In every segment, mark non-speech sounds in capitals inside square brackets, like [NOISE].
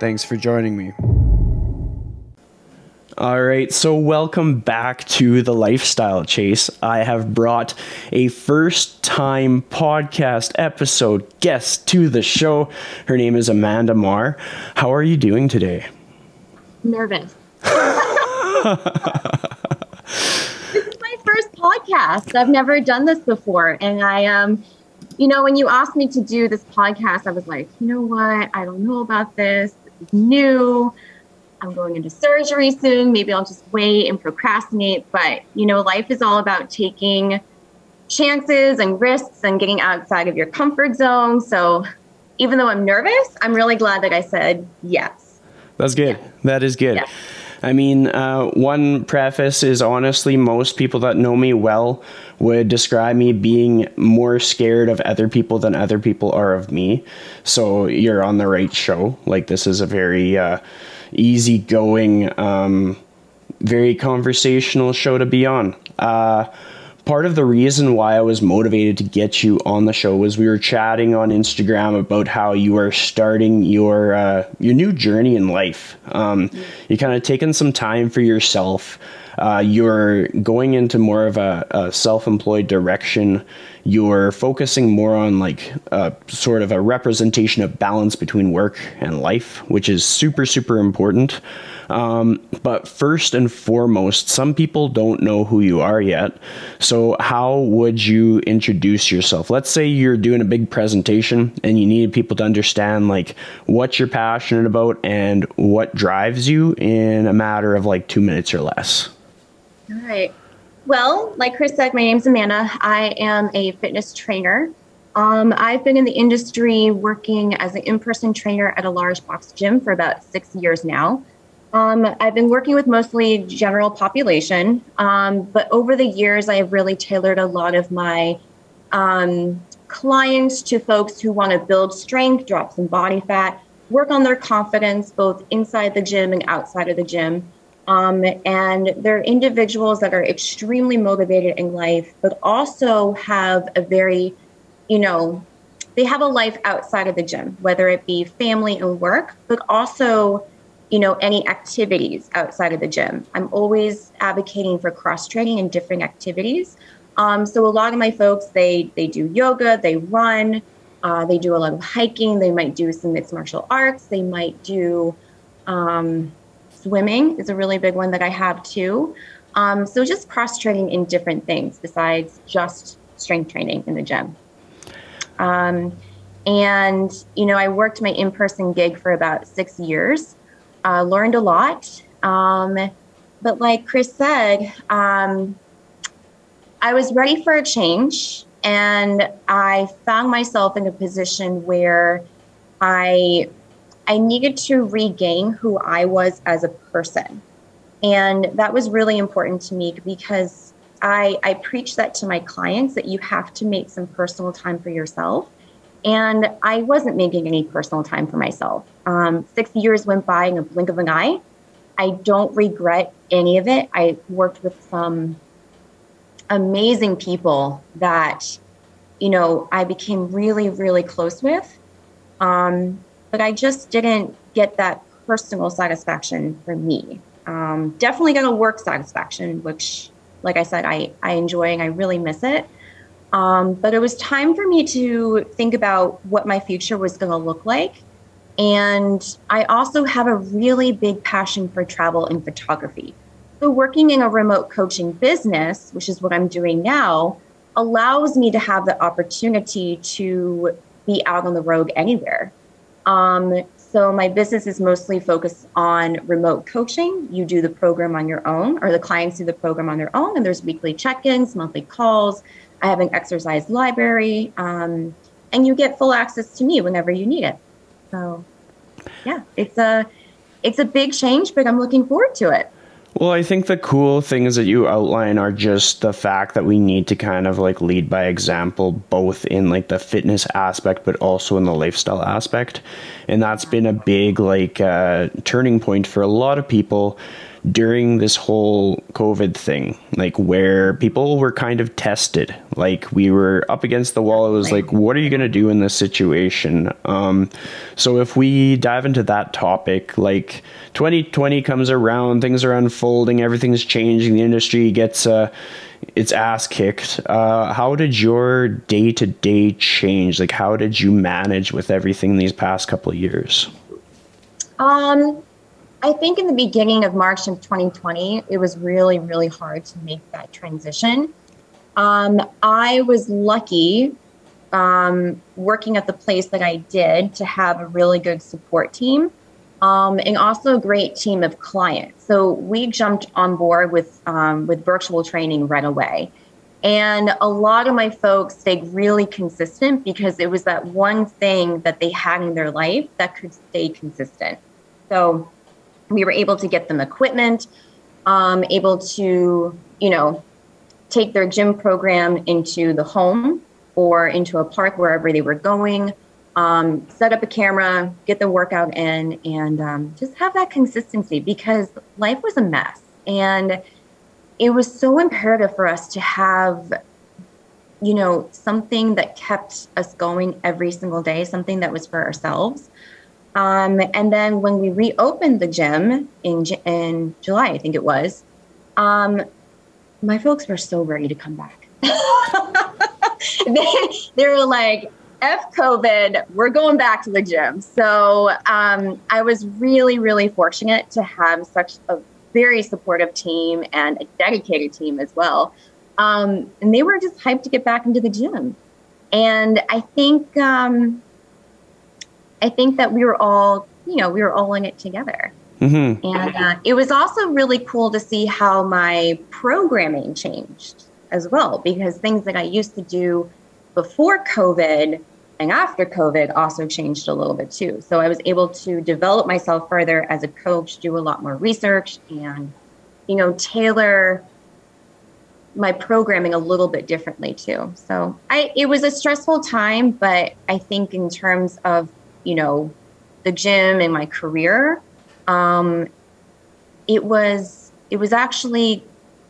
Thanks for joining me. All right, so welcome back to the Lifestyle Chase. I have brought a first time podcast episode guest to the show. Her name is Amanda Marr. How are you doing today? Nervous. [LAUGHS] this is my first podcast. I've never done this before. And I, um, you know, when you asked me to do this podcast, I was like, you know what? I don't know about this new. I'm going into surgery soon. Maybe I'll just wait and procrastinate. But, you know, life is all about taking chances and risks and getting outside of your comfort zone. So even though I'm nervous, I'm really glad that I said yes. That's good. Yeah. That is good. Yeah. I mean, uh, one preface is honestly, most people that know me well would describe me being more scared of other people than other people are of me. So you're on the right show. Like, this is a very uh, easygoing, um, very conversational show to be on. Uh, part of the reason why I was motivated to get you on the show was we were chatting on Instagram about how you are starting your uh, your new journey in life. Um, you kind of taken some time for yourself. Uh, you're going into more of a, a, self-employed direction. You're focusing more on like a, sort of a representation of balance between work and life, which is super super important. Um, but first and foremost, some people don't know who you are yet. So, how would you introduce yourself? Let's say you're doing a big presentation and you need people to understand like what you're passionate about and what drives you in a matter of like two minutes or less. All right. Well, like Chris said, my name is Amanda. I am a fitness trainer. Um, I've been in the industry working as an in person trainer at a large box gym for about six years now. Um, I've been working with mostly general population, um, but over the years, I have really tailored a lot of my um, clients to folks who want to build strength, drop some body fat, work on their confidence both inside the gym and outside of the gym. Um, and they're individuals that are extremely motivated in life, but also have a very, you know, they have a life outside of the gym, whether it be family and work, but also you know any activities outside of the gym. I'm always advocating for cross training and different activities. Um, so a lot of my folks they they do yoga they run uh, they do a lot of hiking they might do some mixed martial arts they might do um, swimming is a really big one that i have too um, so just cross training in different things besides just strength training in the gym um, and you know i worked my in-person gig for about six years uh, learned a lot. Um, but like Chris said, um, I was ready for a change, and I found myself in a position where I I needed to regain who I was as a person, and that was really important to me because I I preach that to my clients that you have to make some personal time for yourself and I wasn't making any personal time for myself. Um, six years went by in a blink of an eye. I don't regret any of it. I worked with some amazing people that, you know, I became really, really close with. Um, but I just didn't get that personal satisfaction for me. Um, definitely got a work satisfaction, which, like I said, I, I enjoy and I really miss it. Um, but it was time for me to think about what my future was going to look like. And I also have a really big passion for travel and photography. So, working in a remote coaching business, which is what I'm doing now, allows me to have the opportunity to be out on the road anywhere. Um, so, my business is mostly focused on remote coaching. You do the program on your own, or the clients do the program on their own, and there's weekly check ins, monthly calls I have an exercise library, um, and you get full access to me whenever you need it. So, yeah, it's a it's a big change, but I'm looking forward to it. Well, I think the cool things that you outline are just the fact that we need to kind of like lead by example, both in like the fitness aspect, but also in the lifestyle aspect. And that's been a big like uh, turning point for a lot of people during this whole COVID thing, like where people were kind of tested. Like we were up against the wall. It was like, what are you going to do in this situation? Um, so if we dive into that topic, like 2020 comes around, things are unfolding, everything's changing, the industry gets uh, its ass kicked. Uh, how did your day to day change? Like, how did you manage with everything these past couple of years? Um, I think in the beginning of March of 2020, it was really, really hard to make that transition. Um, I was lucky um, working at the place that I did to have a really good support team um, and also a great team of clients. So we jumped on board with um, with virtual training right away. And a lot of my folks stayed really consistent because it was that one thing that they had in their life that could stay consistent. So we were able to get them equipment, um, able to, you know, take their gym program into the home or into a park wherever they were going, um, set up a camera, get the workout in, and um, just have that consistency because life was a mess. And it was so imperative for us to have, you know, something that kept us going every single day, something that was for ourselves. Um, and then when we reopened the gym in in July, I think it was, um, my folks were so ready to come back. [LAUGHS] they, they were like, F COVID, we're going back to the gym. So um, I was really, really fortunate to have such a very supportive team and a dedicated team as well. Um, and they were just hyped to get back into the gym. And I think um, I think that we were all, you know, we were all in it together. Mm-hmm. And uh, it was also really cool to see how my programming changed as well, because things that I used to do before COVID and after COVID also changed a little bit too. So I was able to develop myself further as a coach, do a lot more research, and, you know, tailor my programming a little bit differently too. So I it was a stressful time, but I think in terms of you know, the gym and my career, um, it was it was actually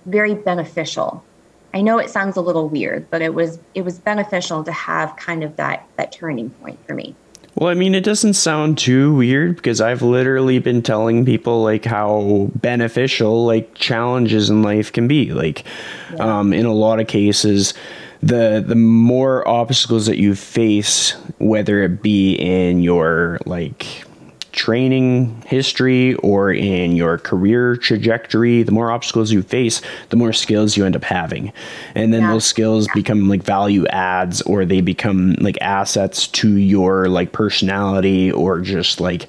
very beneficial. I know it sounds a little weird, but it was it was beneficial to have kind of that that turning point for me. Well, I mean, it doesn't sound too weird because I've literally been telling people like how beneficial like challenges in life can be. Like, yeah. um, in a lot of cases, the the more obstacles that you face, whether it be in your like training history or in your career trajectory, the more obstacles you face, the more skills you end up having. And then yeah. those skills yeah. become like value adds or they become like assets to your like personality or just like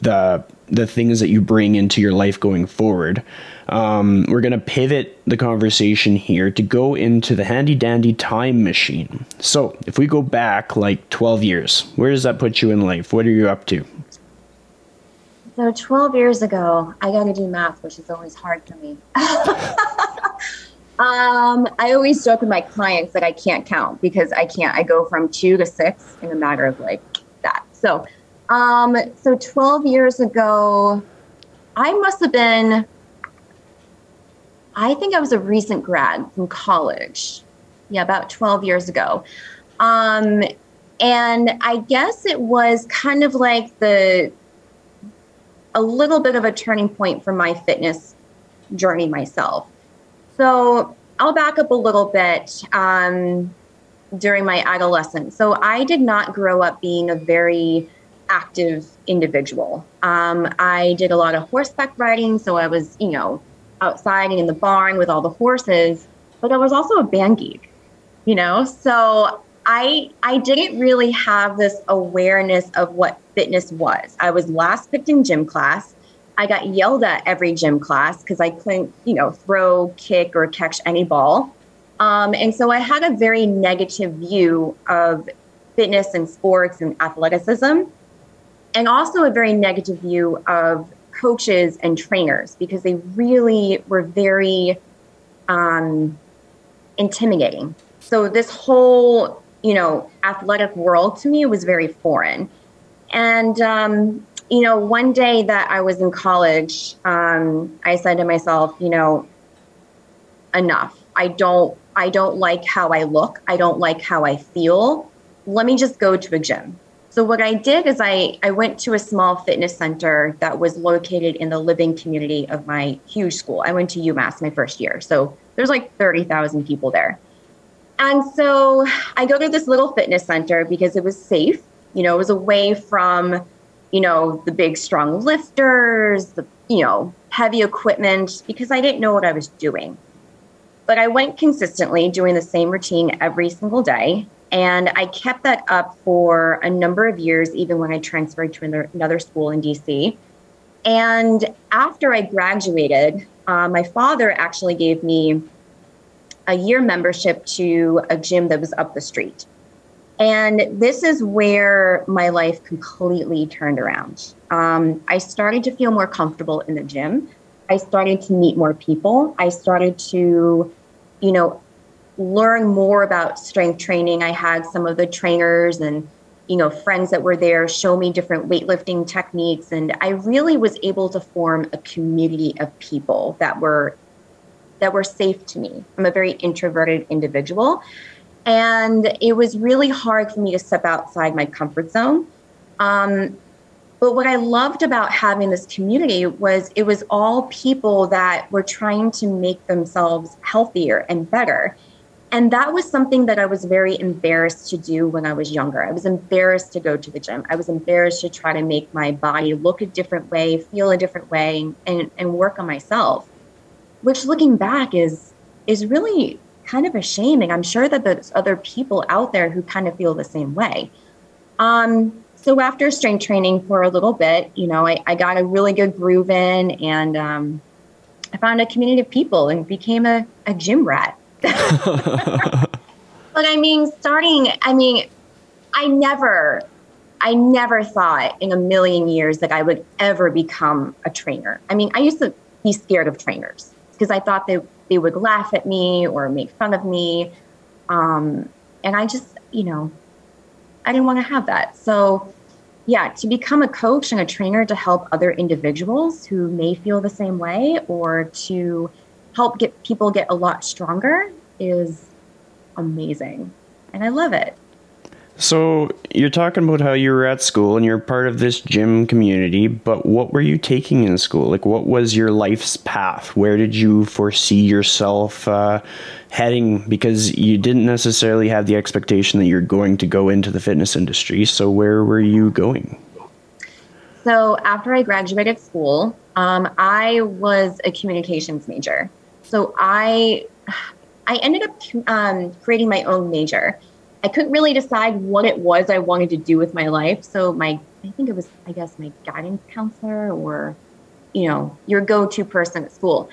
the the things that you bring into your life going forward. Um, we're going to pivot the conversation here to go into the handy dandy time machine. So, if we go back like 12 years, where does that put you in life? What are you up to? So, 12 years ago, I got to do math, which is always hard for me. [LAUGHS] um, I always joke with my clients that I can't count because I can't. I go from two to six in a matter of like that. So, um, so 12 years ago, I must have been I think I was a recent grad from college. Yeah, about 12 years ago. Um, and I guess it was kind of like the a little bit of a turning point for my fitness journey myself. So I'll back up a little bit um, during my adolescence. So I did not grow up being a very active individual. Um, I did a lot of horseback riding, so I was, you know, outside and in the barn with all the horses, but I was also a band geek, you know? So I I didn't really have this awareness of what fitness was. I was last picked in gym class. I got yelled at every gym class because I couldn't, you know, throw, kick, or catch any ball. Um, and so I had a very negative view of fitness and sports and athleticism. and also a very negative view of coaches and trainers because they really were very um, intimidating. So this whole, you know, athletic world to me was very foreign. And um, you know, one day that I was in college, um, I said to myself, you know, enough. I don't I don't like how I look. I don't like how I feel. Let me just go to a gym. So what I did is I, I went to a small fitness center that was located in the living community of my huge school. I went to UMass my first year. So there's like 30,000 people there. And so I go to this little fitness center because it was safe. You know, it was away from, you know, the big strong lifters, the, you know, heavy equipment because I didn't know what I was doing. But I went consistently doing the same routine every single day. And I kept that up for a number of years, even when I transferred to another school in DC. And after I graduated, uh, my father actually gave me a year membership to a gym that was up the street. And this is where my life completely turned around. Um, I started to feel more comfortable in the gym. I started to meet more people. I started to, you know, learn more about strength training. I had some of the trainers and, you know, friends that were there show me different weightlifting techniques. And I really was able to form a community of people that were that were safe to me. I'm a very introverted individual. And it was really hard for me to step outside my comfort zone. Um, but what I loved about having this community was it was all people that were trying to make themselves healthier and better. And that was something that I was very embarrassed to do when I was younger. I was embarrassed to go to the gym. I was embarrassed to try to make my body look a different way, feel a different way, and, and work on myself. Which looking back is is really kind of a shame. And I'm sure that there's other people out there who kind of feel the same way. Um, so after strength training for a little bit, you know, I, I got a really good groove in and um, I found a community of people and became a, a gym rat. [LAUGHS] but I mean, starting, I mean, I never, I never thought in a million years that I would ever become a trainer. I mean, I used to be scared of trainers because I thought they, they would laugh at me or make fun of me. Um, and I just, you know, I didn't want to have that. So, yeah, to become a coach and a trainer to help other individuals who may feel the same way or to help get people get a lot stronger is amazing. And I love it. So you're talking about how you were at school and you're part of this gym community, but what were you taking in school? Like, what was your life's path? Where did you foresee yourself uh, heading? Because you didn't necessarily have the expectation that you're going to go into the fitness industry. So where were you going? So after I graduated school, um, I was a communications major. So I, I ended up um, creating my own major. I couldn't really decide what it was I wanted to do with my life. So my, I think it was, I guess, my guidance counselor or, you know, your go-to person at school.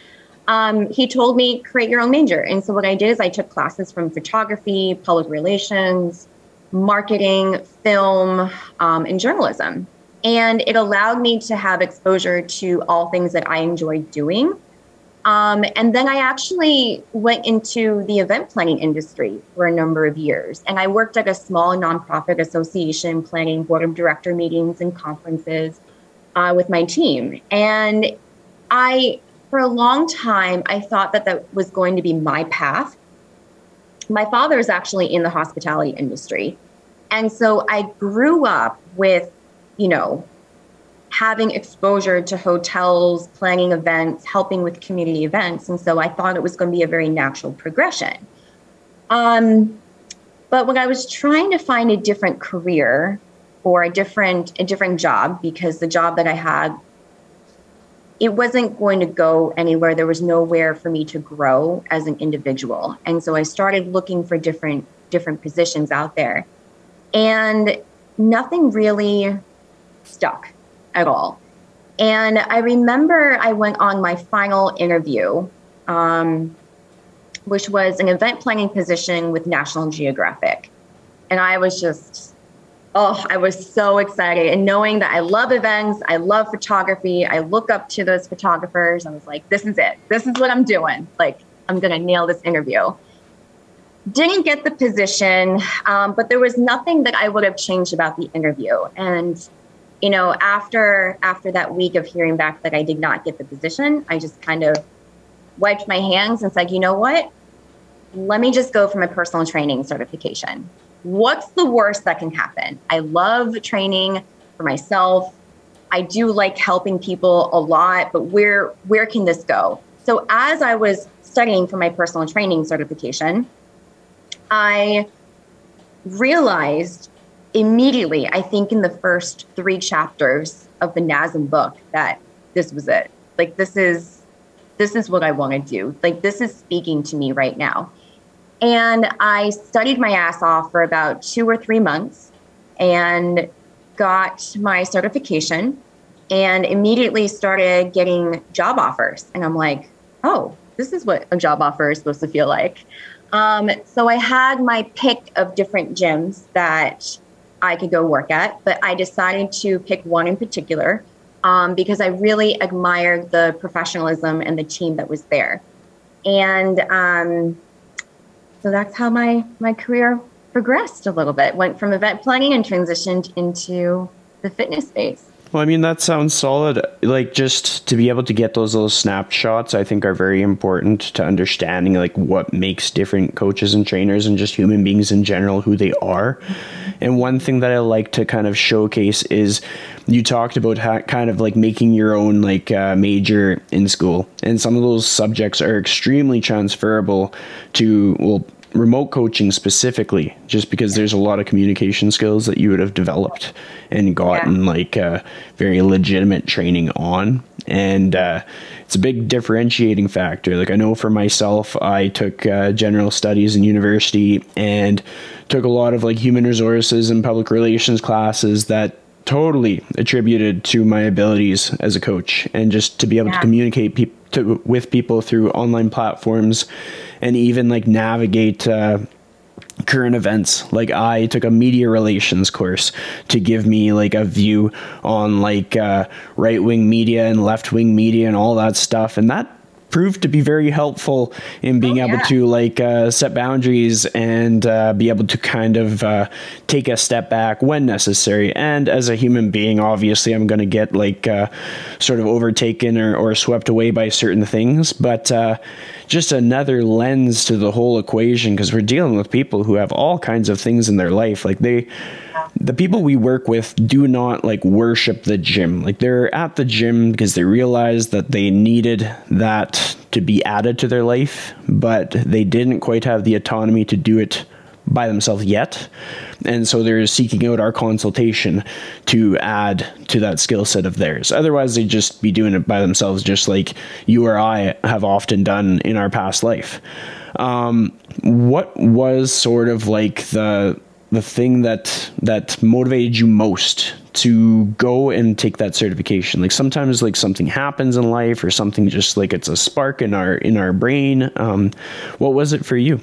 Um, he told me create your own major, and so what I did is I took classes from photography, public relations, marketing, film, um, and journalism, and it allowed me to have exposure to all things that I enjoyed doing um, and then I actually went into the event planning industry for a number of years. And I worked at a small nonprofit association planning board of director meetings and conferences uh, with my team. And I, for a long time, I thought that that was going to be my path. My father is actually in the hospitality industry. And so I grew up with, you know, having exposure to hotels, planning events, helping with community events. And so I thought it was going to be a very natural progression. Um, but when I was trying to find a different career or a different a different job, because the job that I had, it wasn't going to go anywhere. There was nowhere for me to grow as an individual. And so I started looking for different different positions out there. And nothing really stuck at all. And I remember I went on my final interview, um, which was an event planning position with National Geographic. And I was just oh, I was so excited. And knowing that I love events, I love photography, I look up to those photographers. I was like, this is it. This is what I'm doing. Like, I'm going to nail this interview. Didn't get the position, um, but there was nothing that I would have changed about the interview. And you know, after after that week of hearing back that I did not get the position, I just kind of wiped my hands and said, you know what? Let me just go for my personal training certification what's the worst that can happen? I love training for myself. I do like helping people a lot, but where where can this go? So as I was studying for my personal training certification, I realized immediately, I think in the first 3 chapters of the NASM book that this was it. Like this is this is what I want to do. Like this is speaking to me right now. And I studied my ass off for about two or three months and got my certification and immediately started getting job offers. And I'm like, oh, this is what a job offer is supposed to feel like. Um, so I had my pick of different gyms that I could go work at, but I decided to pick one in particular um, because I really admired the professionalism and the team that was there. And um, so that's how my my career progressed a little bit. Went from event planning and transitioned into the fitness space. Well, I mean, that sounds solid. Like, just to be able to get those little snapshots, I think are very important to understanding, like, what makes different coaches and trainers and just human beings in general who they are. And one thing that I like to kind of showcase is you talked about how, kind of like making your own, like, uh, major in school. And some of those subjects are extremely transferable to, well, remote coaching specifically, just because there's a lot of communication skills that you would have developed and gotten yeah. like uh, very legitimate training on. And uh, it's a big differentiating factor. Like I know for myself, I took uh, general studies in university and took a lot of like human resources and public relations classes that totally attributed to my abilities as a coach and just to be able yeah. to communicate pe- to, with people through online platforms and even like navigate uh, current events like i took a media relations course to give me like a view on like uh, right-wing media and left-wing media and all that stuff and that proved to be very helpful in being oh, able to like uh, set boundaries and uh, be able to kind of uh, take a step back when necessary. And as a human being, obviously, I'm going to get like uh, sort of overtaken or, or swept away by certain things, but uh, just another lens to the whole equation because we're dealing with people who have all kinds of things in their life. Like they the people we work with do not like worship the gym. Like they're at the gym because they realized that they needed that to be added to their life, but they didn't quite have the autonomy to do it by themselves yet. And so they're seeking out our consultation to add to that skill set of theirs. Otherwise, they'd just be doing it by themselves, just like you or I have often done in our past life. Um, what was sort of like the the thing that that motivated you most to go and take that certification like sometimes like something happens in life or something just like it's a spark in our in our brain um, what was it for you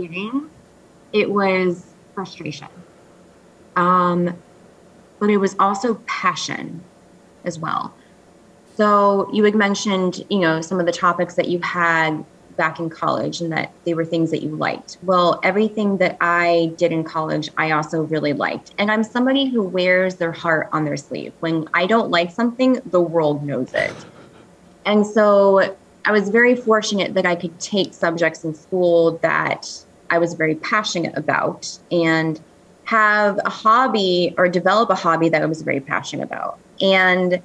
beginning it was frustration um, but it was also passion as well so you had mentioned you know some of the topics that you had back in college and that they were things that you liked. Well, everything that I did in college, I also really liked. And I'm somebody who wears their heart on their sleeve. When I don't like something, the world knows it. And so I was very fortunate that I could take subjects in school that I was very passionate about and have a hobby or develop a hobby that I was very passionate about. And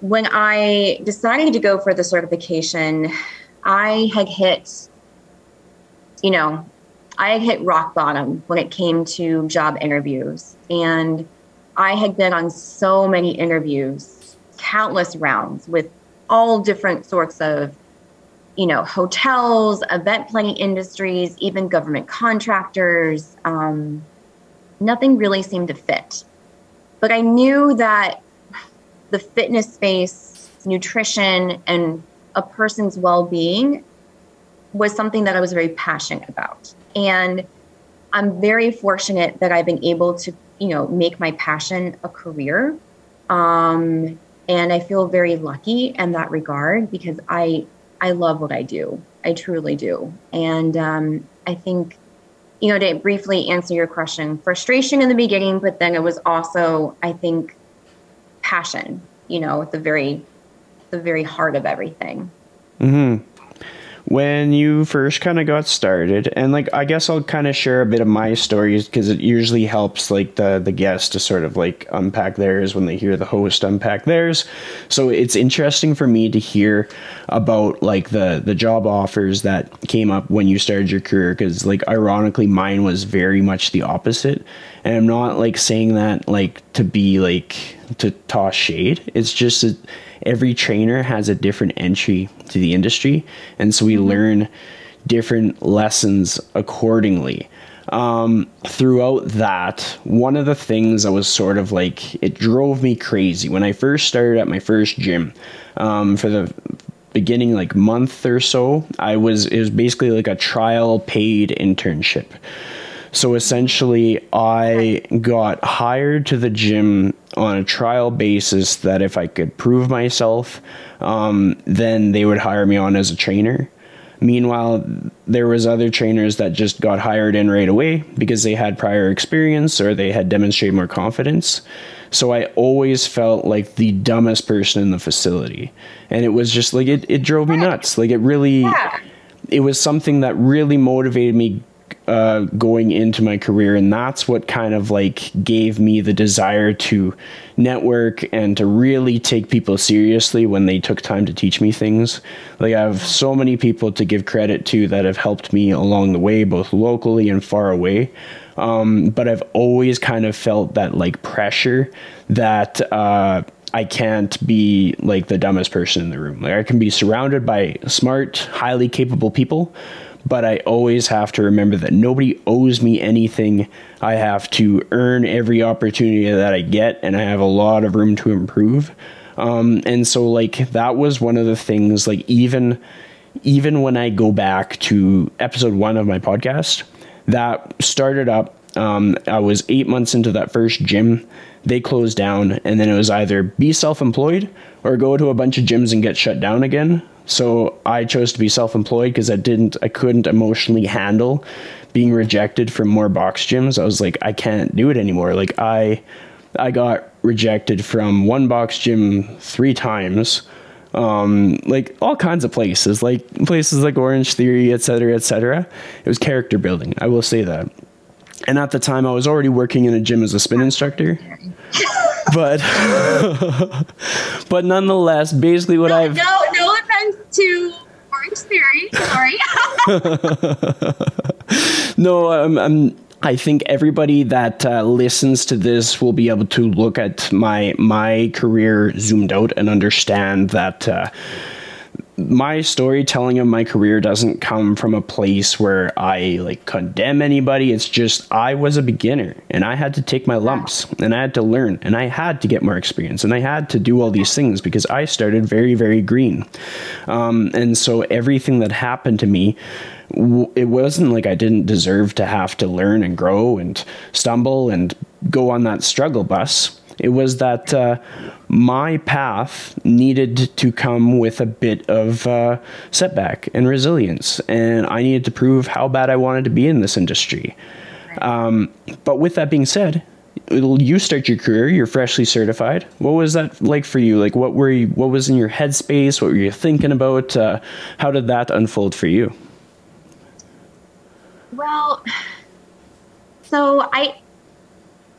when I decided to go for the certification, I had hit, you know, I had hit rock bottom when it came to job interviews. And I had been on so many interviews, countless rounds with all different sorts of, you know, hotels, event planning industries, even government contractors. Um, nothing really seemed to fit. But I knew that the fitness space, nutrition, and a person's well being was something that I was very passionate about. And I'm very fortunate that I've been able to, you know, make my passion a career. Um, and I feel very lucky in that regard because I I love what I do. I truly do. And um, I think, you know, to briefly answer your question, frustration in the beginning, but then it was also, I think, passion. You know, at the very, the very heart of everything. Hmm when you first kind of got started and like i guess i'll kind of share a bit of my stories because it usually helps like the the guest to sort of like unpack theirs when they hear the host unpack theirs. So it's interesting for me to hear about like the the job offers that came up when you started your career because like ironically mine was very much the opposite. And i'm not like saying that like to be like to toss shade. It's just that every trainer has a different entry to the industry, and so we mm-hmm. learn different lessons accordingly. Um, throughout that, one of the things that was sort of like it drove me crazy when I first started at my first gym um, for the beginning like month or so i was it was basically like a trial paid internship so essentially, I got hired to the gym on a trial basis that if I could prove myself, um, then they would hire me on as a trainer. Meanwhile, there was other trainers that just got hired in right away because they had prior experience or they had demonstrated more confidence. So I always felt like the dumbest person in the facility. And it was just like it, it drove me nuts. Like it really yeah. it was something that really motivated me uh, going into my career, and that's what kind of like gave me the desire to network and to really take people seriously when they took time to teach me things. Like I have so many people to give credit to that have helped me along the way, both locally and far away. Um, but I've always kind of felt that like pressure that. Uh, I can't be like the dumbest person in the room. Like I can be surrounded by smart, highly capable people, but I always have to remember that nobody owes me anything. I have to earn every opportunity that I get, and I have a lot of room to improve. Um, and so, like, that was one of the things, like, even even when I go back to episode one of my podcast, that started up. Um, I was eight months into that first gym. They closed down, and then it was either be self employed or go to a bunch of gyms and get shut down again. So I chose to be self-employed because I didn't I couldn't emotionally handle being rejected from more box gyms. I was like I can't do it anymore. Like I I got rejected from one box gym 3 times. Um, like all kinds of places, like places like Orangetheory, etc., etc. It was character building. I will say that. And at the time, I was already working in a gym as a spin instructor. [LAUGHS] but [LAUGHS] but nonetheless, basically what no, I've no to Orangetheory, sorry. [LAUGHS] no, um, um, I think everybody that uh, listens to this will be able to look at my my career zoomed out and understand that. Uh, my storytelling of my career doesn't come from a place where I like condemn anybody. It's just I was a beginner and I had to take my lumps and I had to learn and I had to get more experience and I had to do all these things because I started very, very green. Um, and so everything that happened to me, it wasn't like I didn't deserve to have to learn and grow and stumble and go on that struggle bus it was that uh, my path needed to come with a bit of uh, setback and resilience, and I needed to prove how bad I wanted to be in this industry. Um, but with that being said, you start your career you're freshly certified. What was that like for you? Like what were you what was in your headspace? What were you thinking about? Uh, how did that unfold for you? Well [SIGHS] so i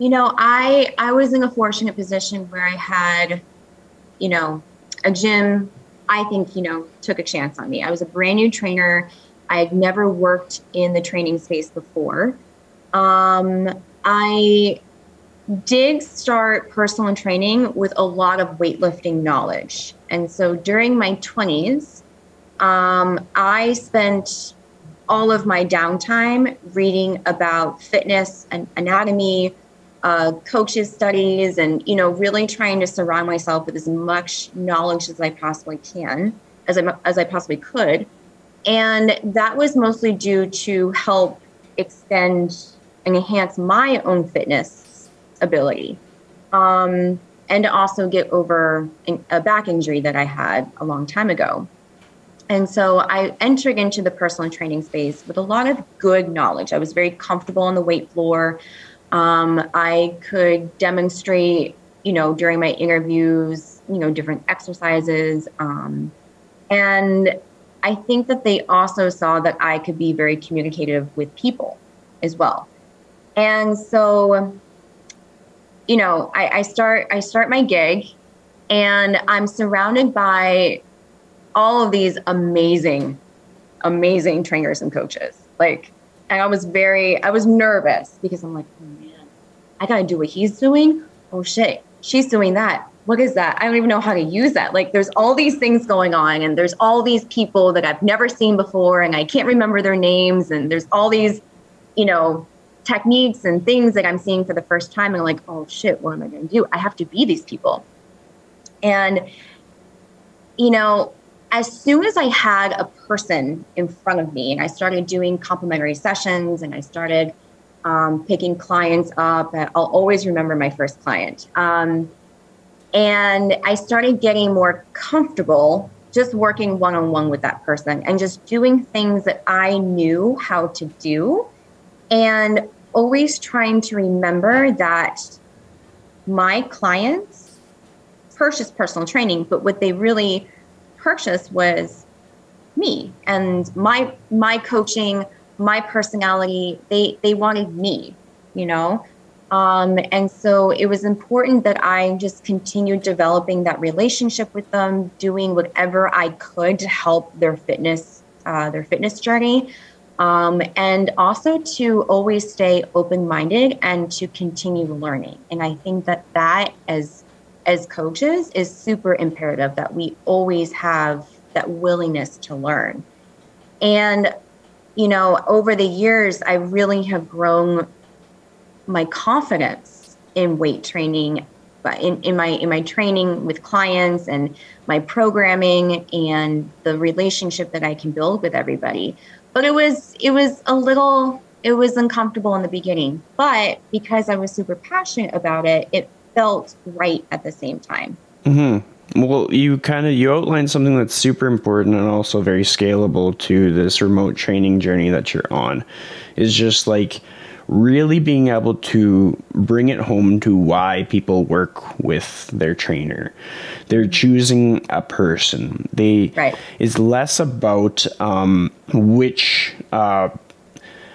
you know, I I was in a fortunate position where I had, you know, a gym. I think you know took a chance on me. I was a brand new trainer. I had never worked in the training space before. Um, I did start personal training with a lot of weightlifting knowledge, and so during my twenties, um, I spent all of my downtime reading about fitness and anatomy, uh, coaches studies and you know really trying to surround myself with as much knowledge as i possibly can as i as i possibly could and that was mostly due to help extend and enhance my own fitness ability. Um, and to also get over a back injury that I had a long time ago. And so I entered into the personal training space with a lot of good knowledge. I was very comfortable on the weight floor. Um, I could demonstrate, you know, during my interviews, you know, different exercises. Um, and I think that they also saw that I could be very communicative with people as well. And so, you know, I, I start I start my gig and I'm surrounded by all of these amazing, amazing trainers and coaches. Like, and I was very, I was nervous because I'm like, oh I gotta do what he's doing. Oh shit, she's doing that. What is that? I don't even know how to use that. Like, there's all these things going on, and there's all these people that I've never seen before, and I can't remember their names, and there's all these, you know, techniques and things that I'm seeing for the first time. And I'm like, oh shit, what am I gonna do? I have to be these people. And, you know, as soon as I had a person in front of me and I started doing complimentary sessions and I started um, picking clients up, I'll always remember my first client. Um, and I started getting more comfortable just working one on one with that person and just doing things that I knew how to do and always trying to remember that my clients purchased personal training, but what they really purchased was me and my my coaching my personality they they wanted me you know? Um, and so it was important that i just continued developing that relationship with them doing whatever i could to help their fitness uh, their fitness journey. Um, and also to always stay open-minded and to continue learning. And i think that that as as coaches is super imperative that we always have that willingness to learn. And, you know, over the years, I really have grown my confidence in weight training, in, in my in my training with clients and my programming and the relationship that I can build with everybody. But it was it was a little it was uncomfortable in the beginning, but because I was super passionate about it, it felt right at the same time. Mm-hmm. Well, you kind of you outlined something that's super important and also very scalable to this remote training journey that you're on. Is just like really being able to bring it home to why people work with their trainer. They're choosing a person. They right. is less about um, which uh,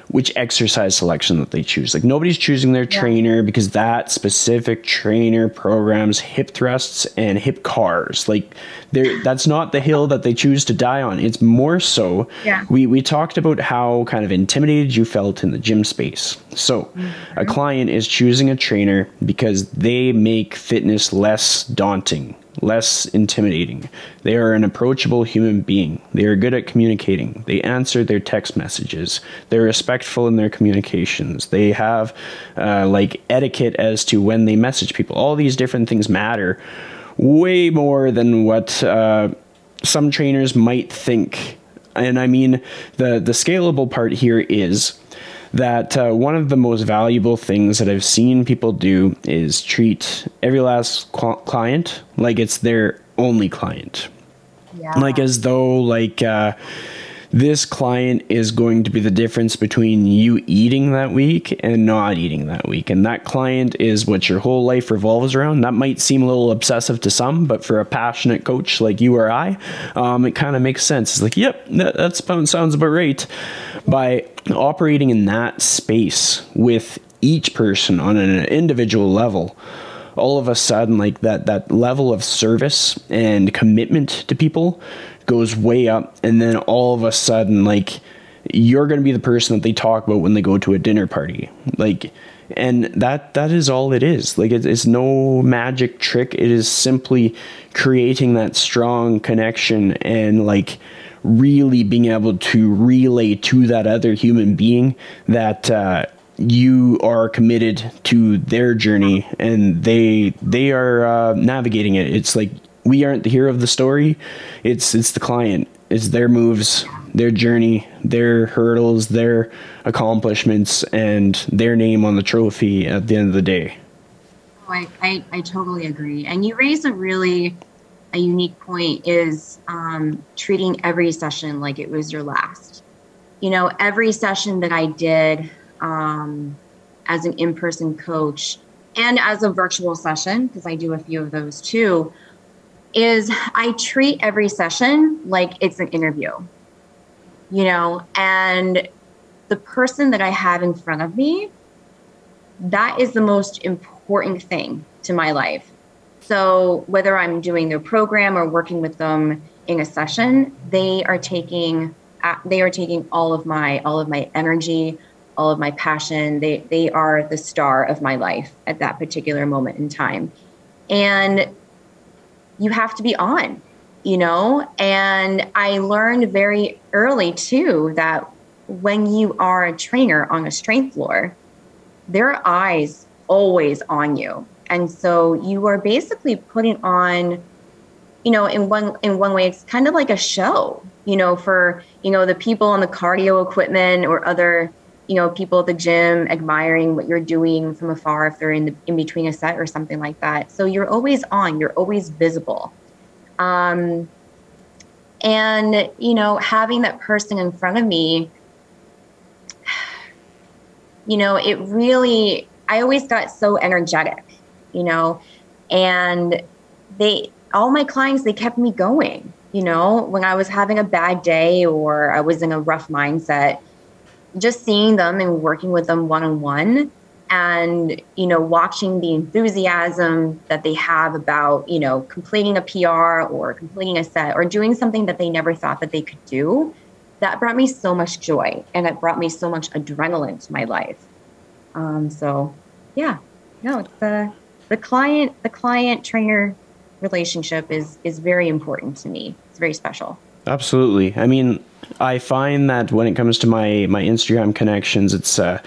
which exercise selection that they choose. Like nobody's choosing their yeah. trainer because that specific trainer programs hip thrusts and hip CARs. Like that's not the hill that they choose to die on. It's more so yeah. we we talked about how kind of intimidated you felt in the gym space. So mm-hmm. a client is choosing a trainer because they make fitness less daunting less intimidating. They are an approachable human being. They are good at communicating. They answer their text messages. They're respectful in their communications. They have uh, like etiquette as to when they message people. All these different things matter way more than what uh, some trainers might think. And I mean, the the scalable part here is that uh, one of the most valuable things that I've seen people do is treat every last client like it's their only client. Yeah. Like as though like uh, this client is going to be the difference between you eating that week and not eating that week. And that client is what your whole life revolves around. That might seem a little obsessive to some, but for a passionate coach like you or I, um, it kind of makes sense. It's like, yep, that, that sounds about right. By operating in that space with each person on an individual level, all of a sudden like that that level of service and commitment to people goes way up and then all of a sudden like you're going to be the person that they talk about when they go to a dinner party. Like and that that is all it is. Like it, it's no magic trick. It is simply creating that strong connection and like really being able to relay to that other human being that uh, you are committed to their journey and they they are uh, navigating it. It's like we aren't the hero of the story. It's it's the client. It's their moves, their journey, their hurdles, their accomplishments, and their name on the trophy at the end of the day. Oh, I, I, I totally agree. And you raise a really a unique point is um, treating every session like it was your last. You know, every session that I did um, as an in person coach and as a virtual session, because I do a few of those too, is I treat every session like it's an interview, you know, and the person that I have in front of me, that is the most important thing to my life. So whether I'm doing their program or working with them in a session, they are taking uh, they are taking all of my all of my energy, all of my passion. They they are the star of my life at that particular moment in time. And you have to be on, you know? And I learned very early too that when you are a trainer on a strength floor, there are eyes always on you. And so you are basically putting on, you know, in one in one way, it's kind of like a show, you know, for, you know, the people on the cardio equipment or other you know people at the gym admiring what you're doing from afar if they're in the, in between a set or something like that. So you're always on you're always visible. Um, and you know having that person in front of me you know it really i always got so energetic you know and they all my clients they kept me going you know when i was having a bad day or i was in a rough mindset just seeing them and working with them one on one and you know watching the enthusiasm that they have about you know completing a pr or completing a set or doing something that they never thought that they could do that brought me so much joy and it brought me so much adrenaline to my life. Um, so yeah no the the client the client trainer relationship is is very important to me. It's very special. Absolutely. I mean I find that when it comes to my my Instagram connections, it's uh,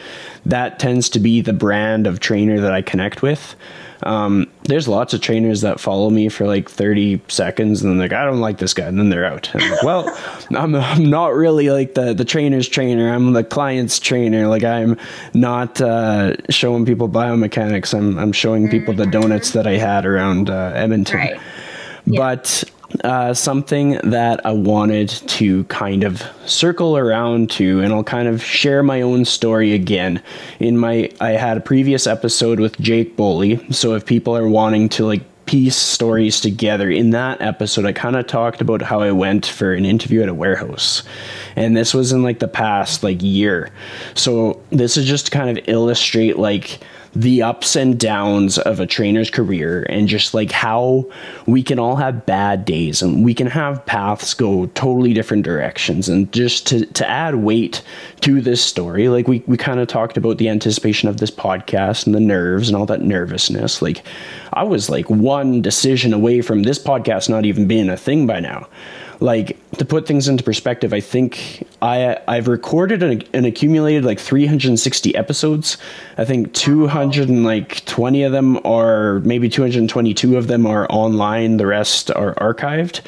that tends to be the brand of trainer that I connect with. Um, there's lots of trainers that follow me for like 30 seconds and then like, I don't like this guy. And then they're out. Like, well, [LAUGHS] I'm, I'm not really like the, the trainer's trainer. I'm the client's trainer. Like I'm not, uh, showing people biomechanics. I'm, I'm showing people the donuts that I had around, uh, Edmonton. Right. Yeah. But uh, something that I wanted to kind of circle around to, and I'll kind of share my own story again. In my, I had a previous episode with Jake Boley, so if people are wanting to like piece stories together, in that episode, I kind of talked about how I went for an interview at a warehouse, and this was in like the past like year. So this is just to kind of illustrate like the ups and downs of a trainer's career and just like how we can all have bad days and we can have paths go totally different directions. And just to, to add weight to this story like we, we kind of talked about the anticipation of this podcast and the nerves and all that nervousness. Like i was like one decision away from this podcast not even being a thing by now like to put things into perspective, I think I I've recorded and, and accumulated like 360 episodes. I think 220 of them are maybe 222 of them are online. The rest are archived.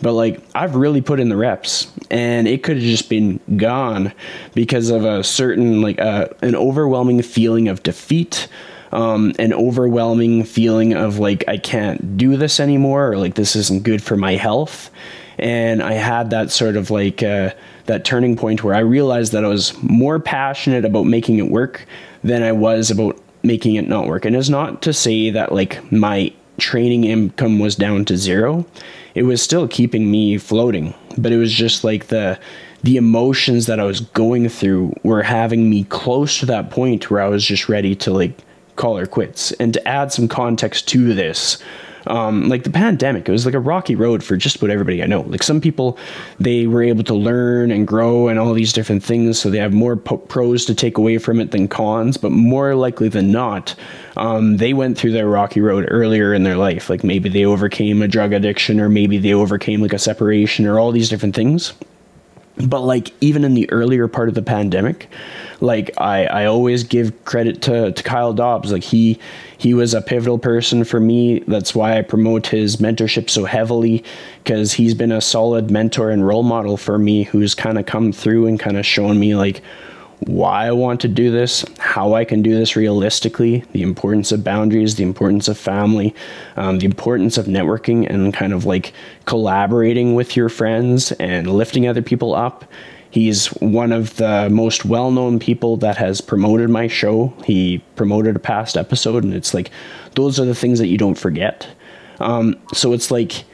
But like I've really put in the reps, and it could have just been gone because of a certain like uh, an overwhelming feeling of defeat. Um, an overwhelming feeling of like I can't do this anymore, or like this isn't good for my health and I had that sort of like uh, that turning point where I realized that I was more passionate about making it work than I was about making it not work. And it's not to say that like my training income was down to zero. It was still keeping me floating, but it was just like the the emotions that I was going through were having me close to that point where I was just ready to like call her quits. And to add some context to this, um, like the pandemic, it was like a rocky road for just about everybody I know. Like some people, they were able to learn and grow and all these different things, so they have more po- pros to take away from it than cons. But more likely than not, um, they went through their rocky road earlier in their life. Like maybe they overcame a drug addiction, or maybe they overcame like a separation, or all these different things. But like even in the earlier part of the pandemic like i i always give credit to to kyle dobbs. Like he he was a pivotal person for me. That's why i promote his mentorship so heavily because he's been a solid mentor and role model for me who's kind of come through and kind of shown me like why I want to do this, how I can do this realistically, the importance of boundaries, the importance of family, um, the importance of networking and kind of like collaborating with your friends and lifting other people up. He's one of the most well known people that has promoted my show. He promoted a past episode, and it's like those are the things that you don't forget. Um, so it's like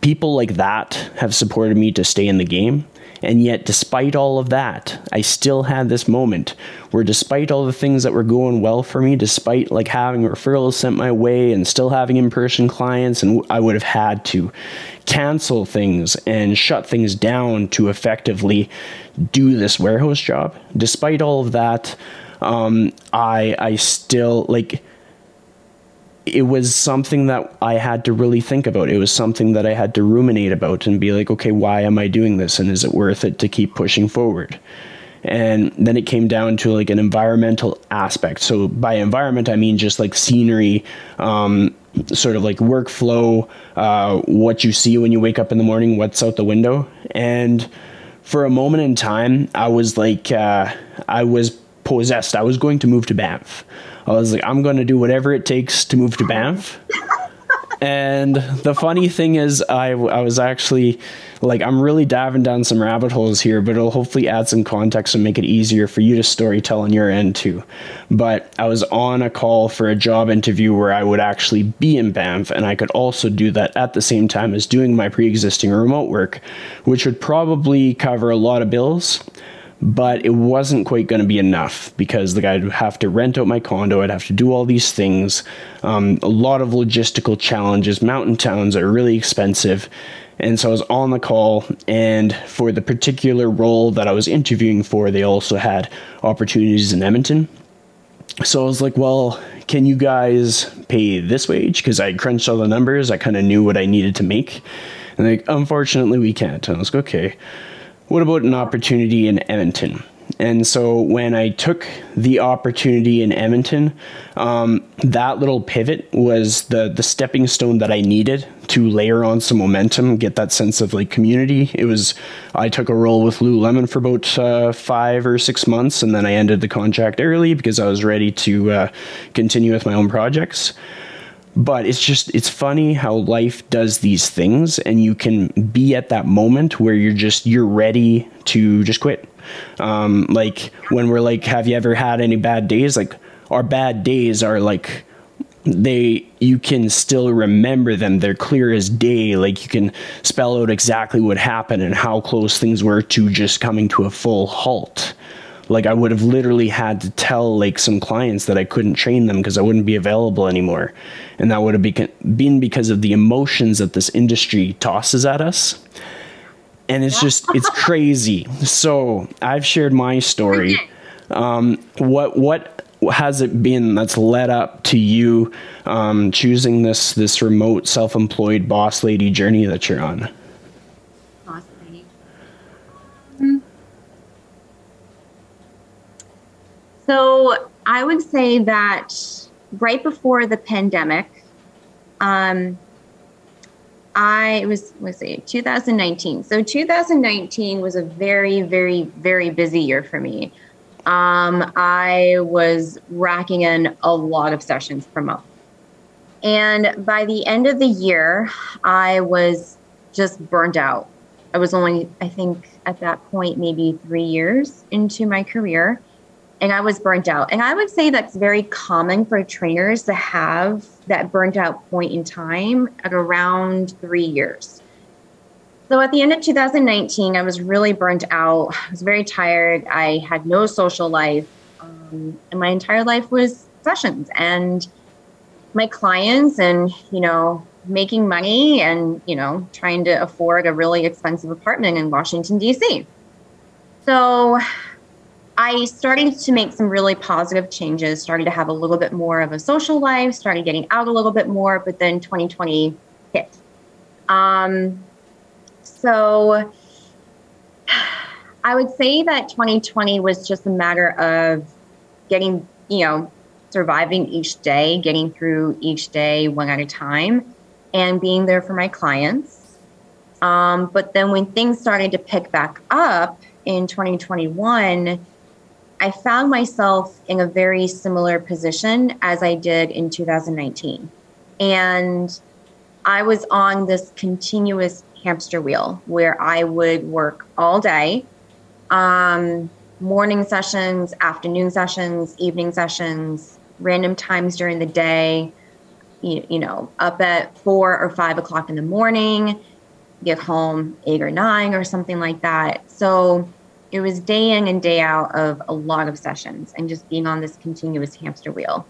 people like that have supported me to stay in the game. And yet, despite all of that, I still had this moment where, despite all the things that were going well for me, despite like having referrals sent my way and still having in person clients, and I would have had to cancel things and shut things down to effectively do this warehouse job. Despite all of that, um, I I still like it was something that I had to really think about. It was something that I had to ruminate about and be like, okay, why am I doing this? And is it worth it to keep pushing forward? And then it came down to like an environmental aspect. So by environment, I mean just like scenery, um, sort of like workflow, uh, what you see when you wake up in the morning, what's out the window. And for a moment in time, I was like, uh, I was possessed. I was going to move to Banff. I was like, I'm going to do whatever it takes to move to Banff. and the funny thing is, I, I was actually like, I'm really diving down some rabbit holes here, but it'll hopefully add some context and make it easier for you to story tell on your end too. But I was on a call for a job interview where I would actually be in Banff, and I could also do that at the same time as doing my pre existing remote work, which would probably cover a lot of bills but it wasn't quite going to be enough because the guy would have to rent out my condo. I'd have to do all these things. Um, a lot of logistical challenges. Mountain towns are really expensive. And so I was on the call, and for the particular role that I was interviewing for, they also had opportunities in Edmonton. So I was like, well, can you guys pay this wage? Because I crunched all the numbers, I kind of knew what I needed to make. And like, unfortunately, we can't. And I was like, okay what about an opportunity in Edmonton? And so when I took the opportunity in Edmonton, um, that little pivot was the the stepping stone that I needed to layer on some momentum, get that sense of like community. It was I took a role with Lululemon for about uh, five or six months, and then I ended the contract early because I was ready to uh, continue with my own projects but it's just it's funny how life does these things and you can be at that moment where you're just you're ready to just quit. Um, like when we're like have you ever had any bad days? Like our bad days are like they you can still remember them. They're clear as day. Like you can spell out exactly what happened and how close things were to just coming to a full halt like I would have literally had to tell like some clients that I couldn't train them because I wouldn't be available anymore. And that would have beca- been because of the emotions that this industry tosses at us. And it's just it's crazy. So I've shared my story. Um, what what has it been that's led up to you um, choosing this this remote self-employed boss lady journey that you're on? So I would say that right before the pandemic, um, I was let's see, 2019. So 2019 was a very, very, very busy year for me. Um, I was racking in a lot of sessions per month. And by the end of the year, I was just burned out. I was only, I think, at that point, maybe three years into my career and I was burnt out. And I would say that's very common for trainers to have that burnt out point in time at around three years. So at the end of 2019, I was really burnt out. I was very tired. I had no social life. Um, and my entire life was sessions and my clients and, you know, making money and, you know, trying to afford a really expensive apartment in Washington, D.C. So I started to make some really positive changes, started to have a little bit more of a social life, started getting out a little bit more, but then 2020 hit. Um, so I would say that 2020 was just a matter of getting, you know, surviving each day, getting through each day one at a time, and being there for my clients. Um, but then when things started to pick back up in 2021, I found myself in a very similar position as I did in 2019. And I was on this continuous hamster wheel where I would work all day, um, morning sessions, afternoon sessions, evening sessions, random times during the day, you, you know, up at four or five o'clock in the morning, get home eight or nine or something like that. So it was day in and day out of a lot of sessions and just being on this continuous hamster wheel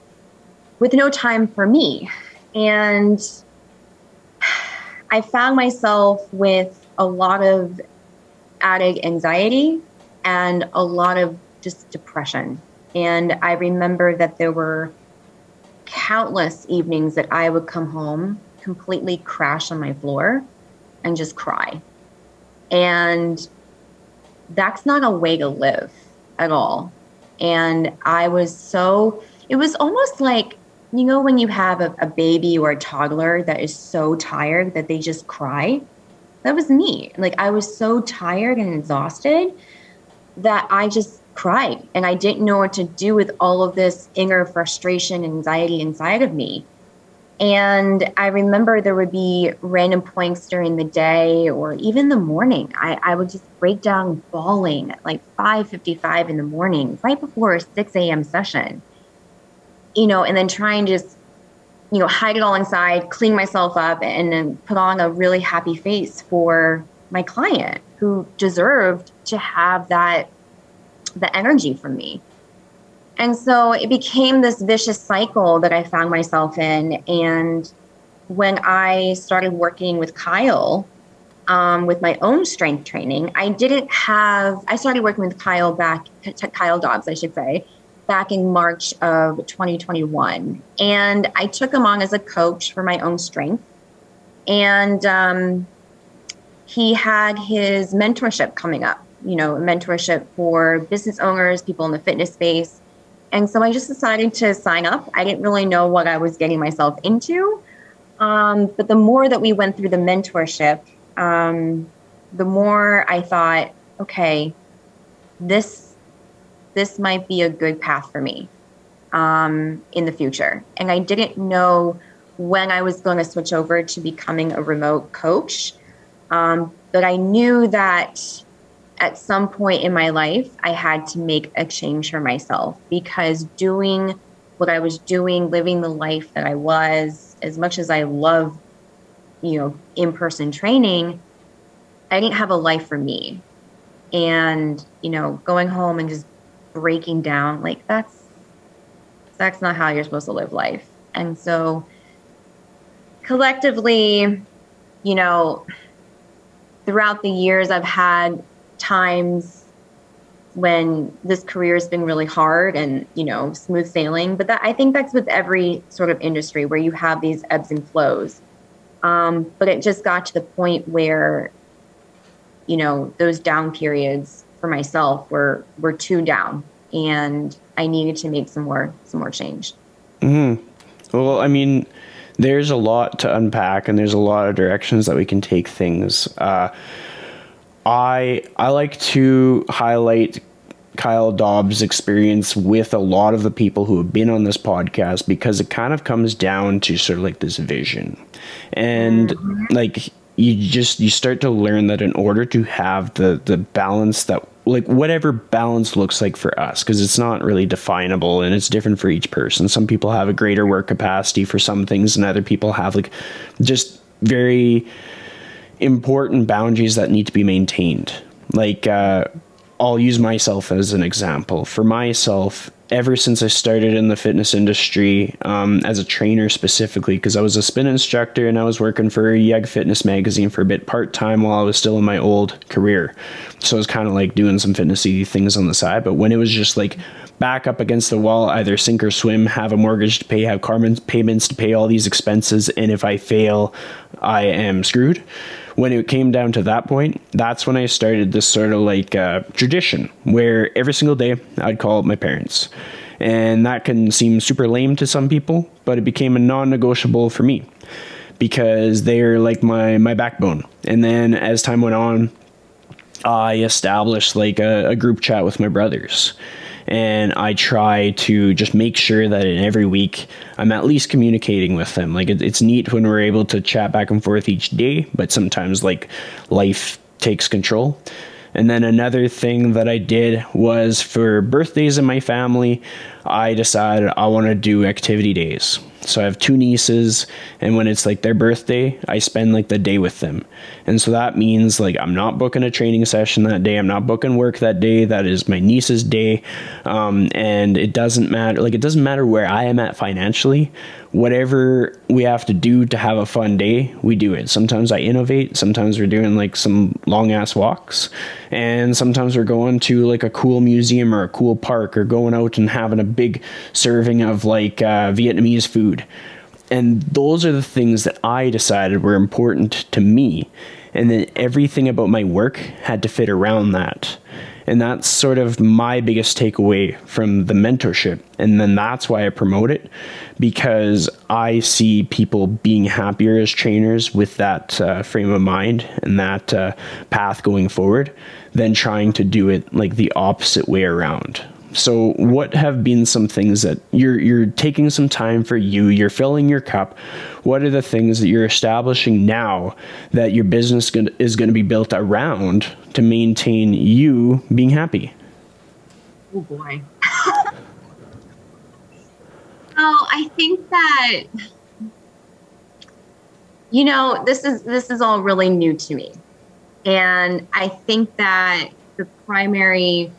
with no time for me. And I found myself with a lot of added anxiety and a lot of just depression. And I remember that there were countless evenings that I would come home, completely crash on my floor, and just cry. And that's not a way to live at all. And I was so, it was almost like, you know, when you have a, a, baby or a toddler that is so tired that they just cry? That was me. Like, I was so tired and exhausted that I just cried and I didn't know what to do with all of this inner frustration and anxiety inside of me. And I remember there would be random points during the day or even the morning. I, I would just break down bawling at like 5.55 in the morning, right before a 6 a.m. session. You know, and then try and just, you know, hide it all inside, clean myself up, and then put on a really happy face for my client who deserved to have that the energy from me. And so it became this vicious cycle that I found myself in. And when I started working with Kyle, um, with my own strength training, I didn't have, I started working with Kyle back, Kyle Dobbs, I should say, back in March of 2021. And I took him on as a coach for my own strength. And um, he had his mentorship coming up, you know, mentorship for business owners, people in the fitness space. And so I just decided to sign up. I didn't really know what I was getting myself into. Um, but the more that we went through the mentorship, um, the more I thought, okay, this this might be a good path for me um, in the future. And I didn't know when I was going to switch over to becoming a remote coach, um, but I knew that at some point in my life, I had to make a change for myself because doing what I was doing, living the life that I was, as much as I love, you know, in person training, I didn't have a life for me. And, you know, going home and just breaking down, like that's that's not how you're supposed to live life. And so collectively, you know, throughout the years I've had times when this career has been really hard and you know smooth sailing but that i think that's with every sort of industry where you have these ebbs and flows. Um, but it just got to the point where you know those down periods for myself were were too down and i needed to make some more some more change. Mm-hmm. well i mean there's a lot to unpack and there's a lot of directions that we can take things. Uh, I I like to highlight Kyle Dobbs' experience with a lot of the people who have been on this podcast because it kind of comes down to sort of like this vision. And mm-hmm. like you just you start to learn that in order to have the the balance that like whatever balance looks like for us because it's not really definable and it's different for each person. Some people have a greater work capacity for some things and other people have like just very important boundaries that need to be maintained. Like, uh, I'll use myself as an example. For myself, ever since I started in the fitness industry um, as a trainer specifically, because I was a spin instructor and I was working for Yeg Fitness magazine for a bit part time while I was still in my old career. So I was kind of like doing some fitnessy things on the side. But when it was just like back up against the wall, either sink or swim, have a mortgage to pay, have car payments to pay all these expenses, and if I fail, I am screwed when it came down to that point, that's when I started this sort of like uh, tradition where every single day I'd call up my parents. And that can seem super lame to some people, but it became a non negotiable for me because they're like my, my backbone. And then as time went on, I established like a, a group chat with my brothers and I try to just make sure that in every week I'm at least communicating with them. Like it, it's neat when we're able to chat back and forth each day, but sometimes like life takes control. And then another thing that I did was for birthdays in my family, I decided I want to do activity days. So I have two nieces, and when it's like their birthday, I spend like the day with them. And so that means like I'm not booking a training session that day, I'm not booking work that day. That is my niece's day. Um, and it doesn't matter, like, it doesn't matter where I am at financially. Whatever we have to do to have a fun day, we do it. Sometimes I innovate, sometimes we're doing like some long ass walks, and sometimes we're going to like a cool museum or a cool park or going out and having a big serving of like uh, Vietnamese food. And those are the things that I decided were important to me. And then everything about my work had to fit around that. And that's sort of my biggest takeaway from the mentorship. And then that's why I promote it because I see people being happier as trainers with that uh, frame of mind and that uh, path going forward than trying to do it like the opposite way around. So, what have been some things that you're you're taking some time for you? You're filling your cup. What are the things that you're establishing now that your business is going to be built around to maintain you being happy? Oh boy. [LAUGHS] oh, I think that you know this is this is all really new to me, and I think that the primary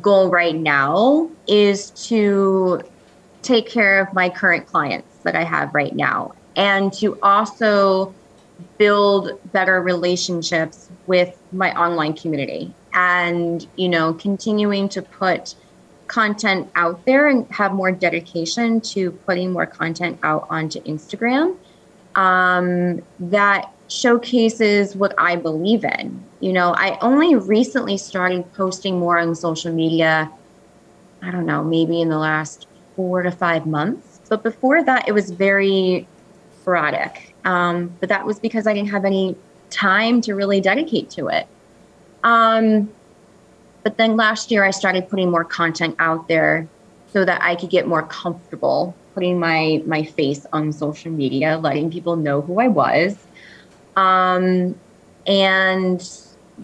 goal right now is to take care of my current clients that I have right now and to also build better relationships with my online community and you know continuing to put content out there and have more dedication to putting more content out onto Instagram um, that showcases what I believe in. You know, I only recently started posting more on social media, I don't know, maybe in the last four to five months. But before that, it was very sporadic. Um, but that was because I didn't have any time to really dedicate to it. Um, but then last year, I started putting more content out there so that I could get more comfortable putting my my face on social media, letting people know who I was um, and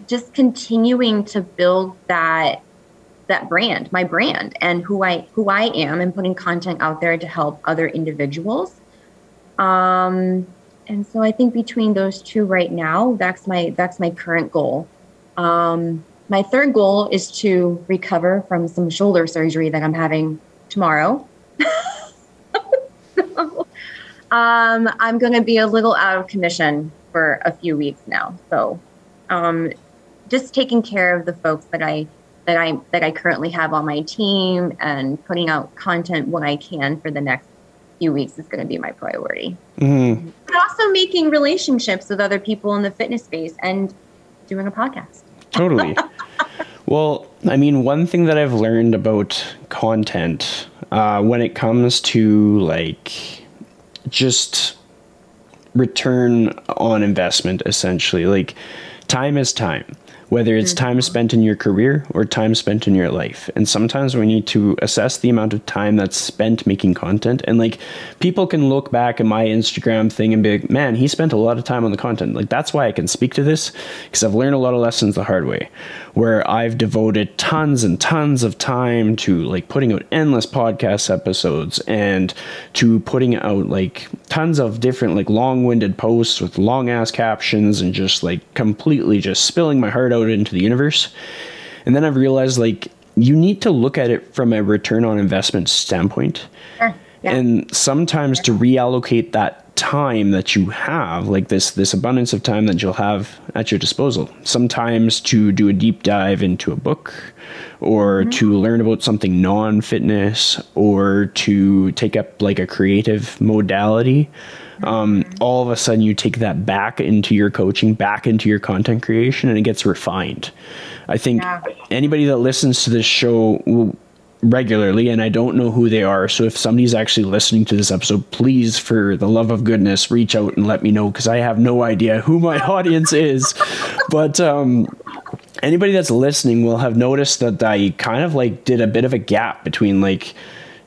just continuing to build that that brand, my brand, and who I who I am, and putting content out there to help other individuals. Um, and so I think between those two right now, that's my that's my current goal. Um, my third goal is to recover from some shoulder surgery that I'm having tomorrow. [LAUGHS] so, [LAUGHS] um, I'm going to be a little out of commission for a few weeks now. So, um, just taking care of the folks that I that I that I currently have on my team and putting out content when I can for the next few weeks is going to be my priority. Mm-hmm. But also making relationships with other people in the fitness space and doing a podcast. Totally. [LAUGHS] well, I mean, one thing that I've learned about content uh, when it comes to like just return on investment essentially like time is time whether it's time mm-hmm. spent in your career or time spent in your life. And sometimes we need to assess the amount of time that's spent making content. And like people can look back at my Instagram thing and be like, man, he spent a lot of time on the content. Like that's why I can speak to this because I've learned a lot of lessons the hard way where I've devoted tons and tons of time to like putting out endless podcast episodes and to putting out like tons of different like long-winded posts with long ass captions and just like completely just spilling my heart out into the universe. And then I've realized like you need to look at it from a return on investment standpoint. Sure. Yeah. And sometimes to reallocate that time that you have, like this this abundance of time that you'll have at your disposal. Sometimes to do a deep dive into a book, or mm-hmm. to learn about something non-fitness, or to take up like a creative modality. Um, mm-hmm. all of a sudden, you take that back into your coaching, back into your content creation, and it gets refined. I think yeah. anybody that listens to this show will regularly and I don't know who they are. So if somebody's actually listening to this episode, please, for the love of goodness, reach out and let me know because I have no idea who my [LAUGHS] audience is. But um, anybody that's listening will have noticed that I kind of like did a bit of a gap between like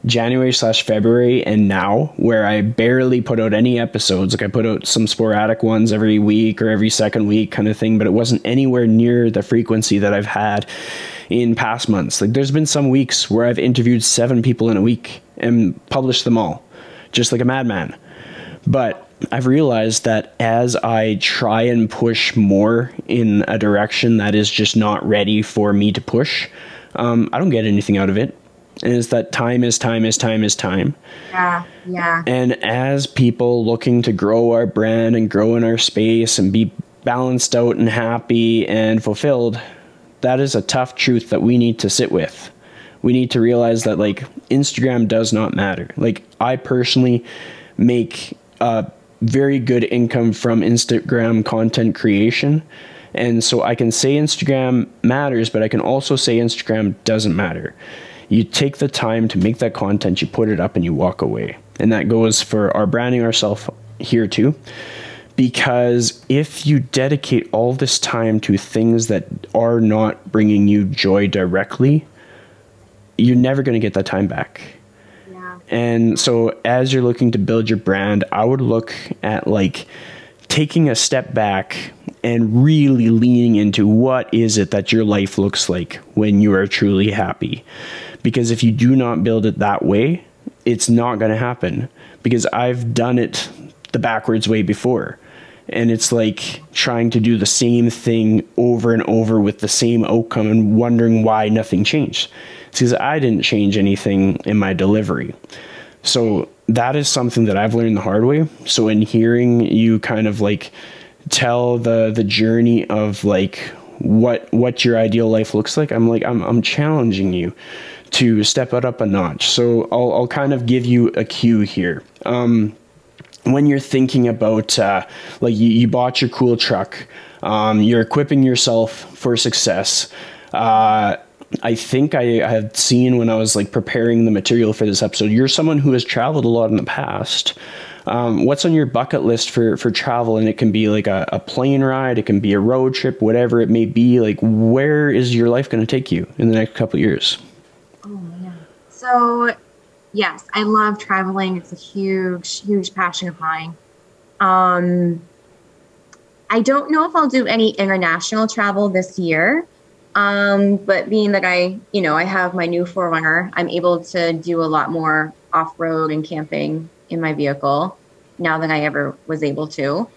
January slash February and now, where I barely put out any episodes. Like I put out some sporadic ones every week or every second week kind of thing, but it wasn't anywhere near the frequency that I've had in past months. Like there's been some weeks where I've interviewed seven people in a week and published them all, just like a madman. But I've realized that as I try and push more in a direction that is just not ready for me to push, um, I don't get anything out of it it's that time is time is time is time. Yeah, yeah. And as people looking to grow our brand and grow in our space and be balanced out and happy and fulfilled, that is a tough truth that we need to sit with. We need to realize that like Instagram does not matter. Like I personally make a very good income from Instagram content creation. And so I can say Instagram matters, but I can also say Instagram doesn't matter you take the time to make that content, you put it up, and you walk away. And that goes for our branding ourselves here too. Because if you dedicate all this time to things that are not bringing you joy directly, you're never going to get that time back. Yeah. And so, as you're looking to build your brand, I would look at like taking a step back and really leaning into what is it that your life looks like when you are truly happy because if you do not build it that way, it's not going to happen. Because I've done it the backwards way before. And it's like trying to do the same thing over and over with the same outcome and wondering why nothing changed. It's because I didn't change anything in my delivery. So that is something that I've learned the hard way. So in hearing you kind of like tell the the journey of like what what your ideal life looks like, I'm like I'm I'm challenging you to step it up a notch. So I'll, I'll kind of give you a cue here. Um, when you're thinking about uh, like you, you, bought your cool truck, um, you're equipping yourself for success. Uh, I think I, had seen when I was like preparing the material for this episode. You're someone who has traveled a lot in the past. Um, what's on your bucket list for for travel? And it can be like a, a plane ride, it can be a road trip, whatever it may be. Like, where is your life going to take you in the next couple years? So, yes, I love traveling. It's a huge, huge passion of mine. Um, I don't know if I'll do any international travel this year. Um, but being that I, you know, I have my new 4Runner, I'm able to do a lot more off road and camping in my vehicle now than I ever was able to.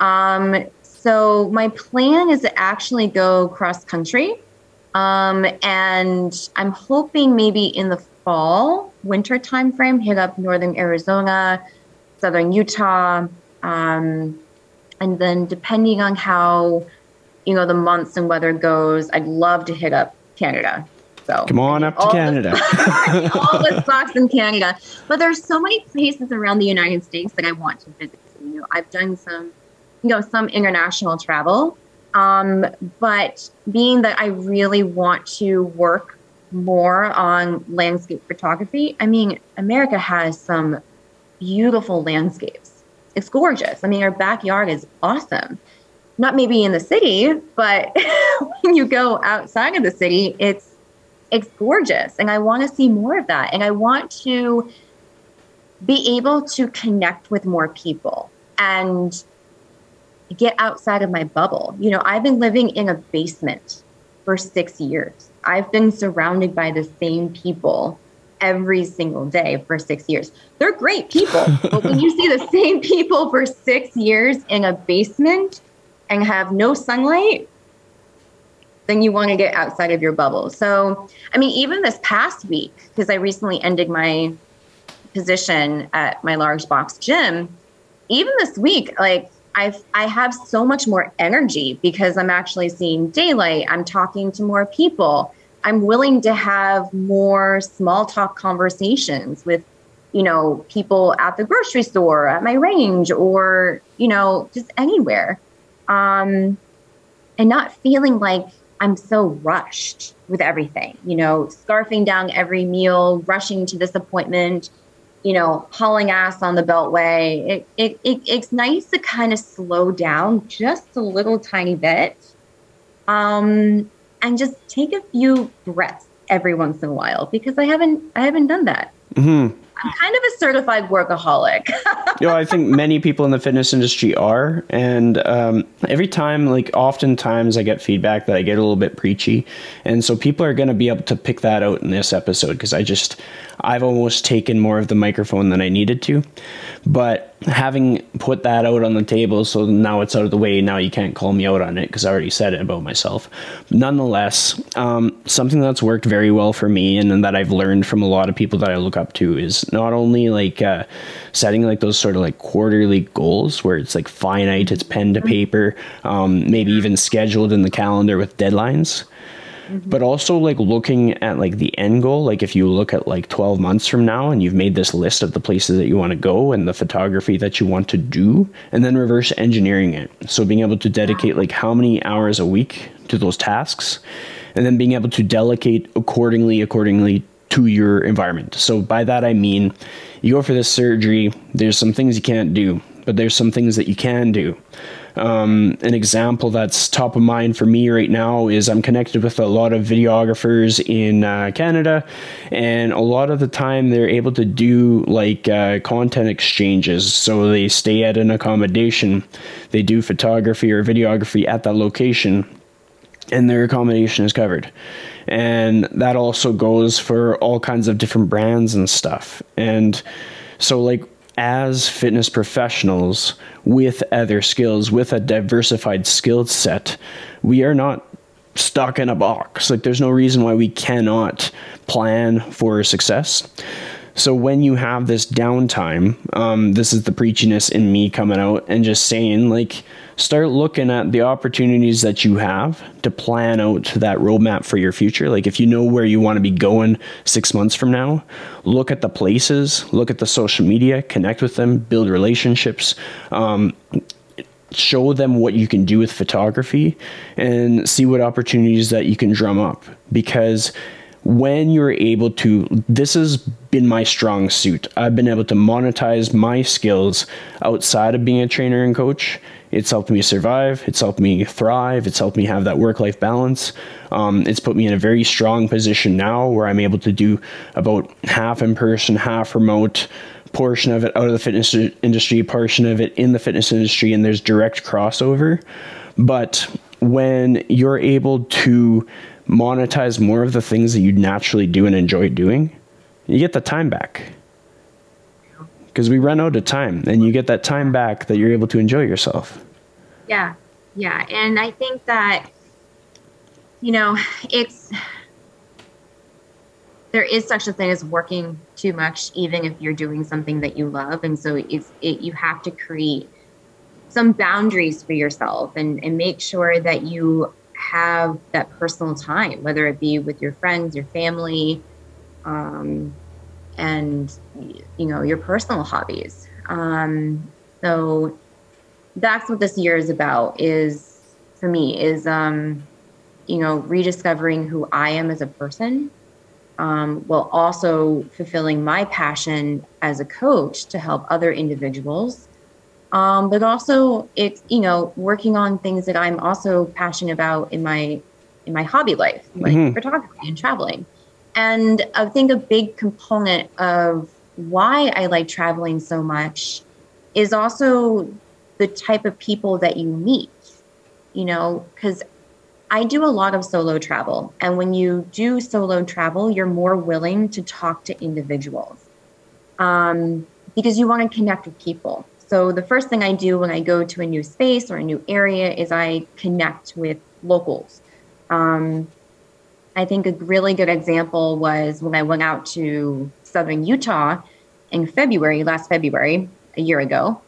Um, so my plan is to actually go cross country. Um, and I'm hoping maybe in the fall, winter timeframe, hit up northern Arizona, southern Utah, um, and then depending on how you know the months and weather goes, I'd love to hit up Canada. So come on up to Canada. The, [LAUGHS] all the spots in Canada, but there's so many places around the United States that I want to visit. You know, I've done some, you know, some international travel, um, but being that I really want to work more on landscape photography, I mean, America has some beautiful landscapes. It's gorgeous. I mean, our backyard is awesome. Not maybe in the city, but [LAUGHS] when you go outside of the city, it's it's gorgeous. And I want to see more of that. And I want to be able to connect with more people and get outside of my bubble. You know, I've been living in a basement for six years. I've been surrounded by the same people every single day for six years. They're great people, [LAUGHS] but when you see the same people for six years in a basement and have no sunlight, then you want to get outside of your bubble. So, I mean, even this past week, because I recently ended my position at my large box gym, even this week, like I've I have so much more energy because I'm actually seeing daylight. I'm talking to more people. I'm willing to have more small talk conversations with, you know, people at the grocery store, at my range, or you know, just anywhere, um, and not feeling like I'm so rushed with everything. You know, scarfing down every meal, rushing to this appointment you know, hauling ass on the beltway. It, it, it, it's nice to kind of slow down just a little tiny bit um, and just take a few breaths every once in a while because I haven't I haven't done that. Mm-hmm. I'm kind of a certified workaholic. [LAUGHS] you know, I think many people in the fitness industry are, and um, every time, like, oftentimes I get feedback that I get a little bit preachy, and so people are going to be able to pick that out in this episode because I just I've almost taken more of the microphone than I needed to, but having put that out on the table, so now it's out of the way. Now you can't call me out on it because I already said it about myself. Nonetheless, um, something that's worked very well for me and, and, that I've learned from a lot of people that I look up to is not only like uh, setting like those sort of like quarterly goals where it's like finite, it's pen to paper, um, maybe even scheduled in the calendar with deadlines mm-hmm. but also like looking at like the end goal like if you look at like 12 months from now and you've made this list of the places that you want to go and the photography that you want to do and then reverse engineering it. So being able to dedicate like how many hours a week to those tasks and then being able to delegate accordingly accordingly to your environment. So by that i mean you go for this surgery there's some things you can't do but there's some things that you can do um, an example that's top of mind for me right now is I'm connected with a lot of videographers in uh, Canada, and a lot of the time they're able to do like uh, content exchanges. So they stay at an accommodation, they do photography or videography at that location, and their accommodation is covered. And that also goes for all kinds of different brands and stuff. And so, like, as fitness professionals with other skills, with a diversified skill set, we are not stuck in a box. Like, there's no reason why we cannot plan for success. So when you have this downtime, um, this is the preachiness in me coming out and just saying, like, start looking at the opportunities that you have to plan out that roadmap for your future. Like, if you know where you want to be going six months from now, look at the places, look at the social media, connect with them, build relationships. Um, show them what you can do with photography and see what opportunities that you can drum up because when you're able to this has been my strong suit. I've been able to monetize my skills outside of being a trainer and coach. It's helped me survive. It's helped me thrive. It's helped me have that work-life balance. Um, it's put me in a very strong position now where i'm able to do about half in person half remote portion of it out of the fitness industry portion of it in the fitness industry and there's direct crossover. But when you're able to monetize more of the things that you naturally do and enjoy doing, you get the time back. Because we run out of time, and you get that time back that you're able to enjoy yourself. Yeah, yeah. And I think that, you know, it's, there is such a thing as working too much, even if you're doing something that you love. And so it's, it, you have to create some boundaries for yourself and, and make sure that you have that personal time, whether it be with your friends, your family, um, and you know your personal hobbies. Um, so that's what this year is about. Is for me is um, you know rediscovering who I am as a person, um, while also fulfilling my passion as a coach to help other individuals um, but also it's you know working on things that I'm also passionate about in my in my hobby life, like mm-hmm. photography and traveling. And I think a big component of why I like traveling so much is also the type of people that you meet. You know, because I do a lot of solo travel, and when you do solo travel, you're more willing to talk to individuals um, because you want to connect with people so the first thing I do when I go to a new space or a new area is I connect with locals. Um, I think a really good example was when I went out to southern Utah in February, last February, a year ago.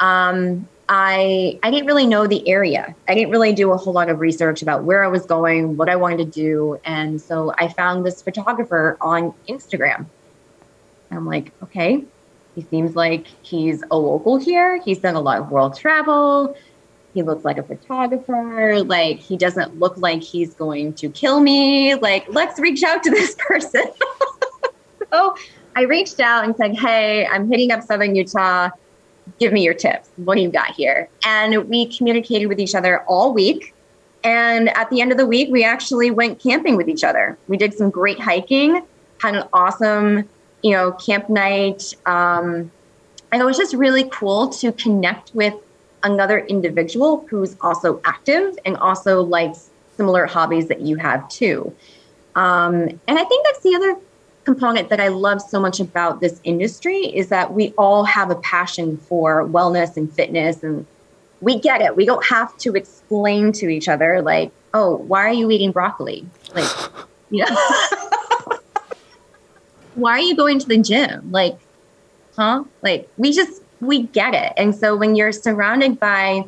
Um, I I didn't really know the area. I didn't really do a whole lot of research about where I was going, what I wanted to do, and so I found this photographer on Instagram. I'm like, okay, he seems like he's a local here. He's done a lot of world travel. He looks like a photographer. Like he doesn't look like he's going to kill me. Like let's reach out to this [LAUGHS] person. [LAUGHS] so I reached out and said, hey, I'm hitting up Southern Utah give me your tips. What do you got here? And we communicated with each other all week. And at the end of the week, we actually went camping with each other. We did some great hiking, had an awesome, you know, camp night. Um, and it was just really cool to connect with another individual who's also active and also likes similar hobbies that you have too. Um, and I think that's the other component that I love so much about this industry is that we all have a passion for wellness and fitness and we get it. We don't have to explain to each other like, "Oh, why are you eating broccoli?" Like, you know. [LAUGHS] why are you going to the gym? Like, huh? Like, we just we get it. And so when you're surrounded by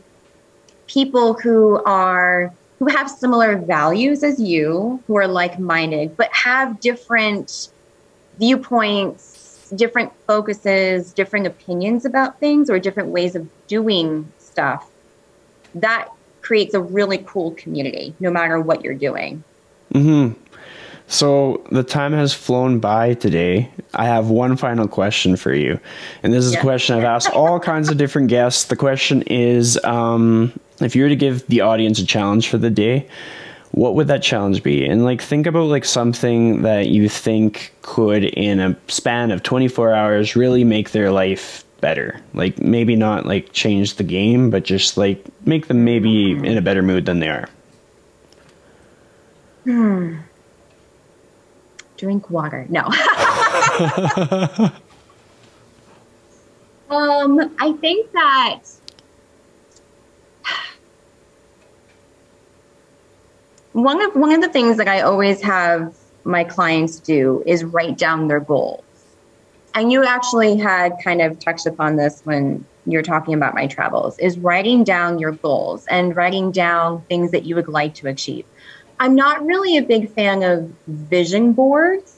people who are who have similar values as you, who are like-minded, but have different viewpoints, different focuses, different opinions about things, or different ways of doing stuff, that creates a really cool community, no matter what you're doing. Hmm. So the time has flown by today. I have one final question for you, and this is yeah. a question I've asked all kinds of different guests. The question is, um, if you were to give the audience a challenge for the day, what would that challenge be? And like think about like something that you think could in a span of 24 hours really make their life better. Like maybe not like change the game, but just like make them maybe in a better mood than they are. Hmm. Drink water. No. [LAUGHS] um, I think that one of one of the things that I always have my clients do is write down their goals. And you actually had kind of touched upon this when you're talking about my travels is writing down your goals and writing down things that you would like to achieve. I'm not really a big fan of vision boards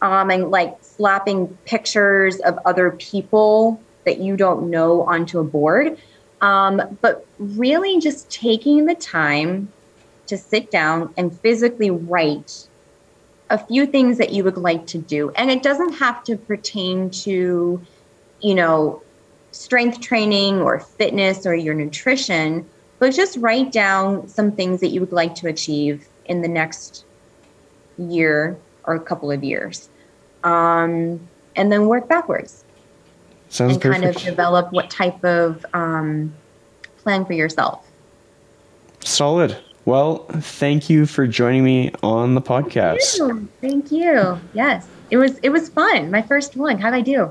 um, and like slapping pictures of other people that you don't know onto a board. Um, but really just taking the time to sit down and physically write a few things that you would like to do. And it doesn't have to pertain to, you know, strength training or fitness or your nutrition, but just write down some things that you would like to achieve in the next year or a couple of years. Um, and then work backwards. Sounds and perfect. kind of develop what type of um, plan for yourself. Solid. Well, thank you for joining me on the podcast. Thank you. Thank you. Yes. It was it was fun. My first one. How'd I do?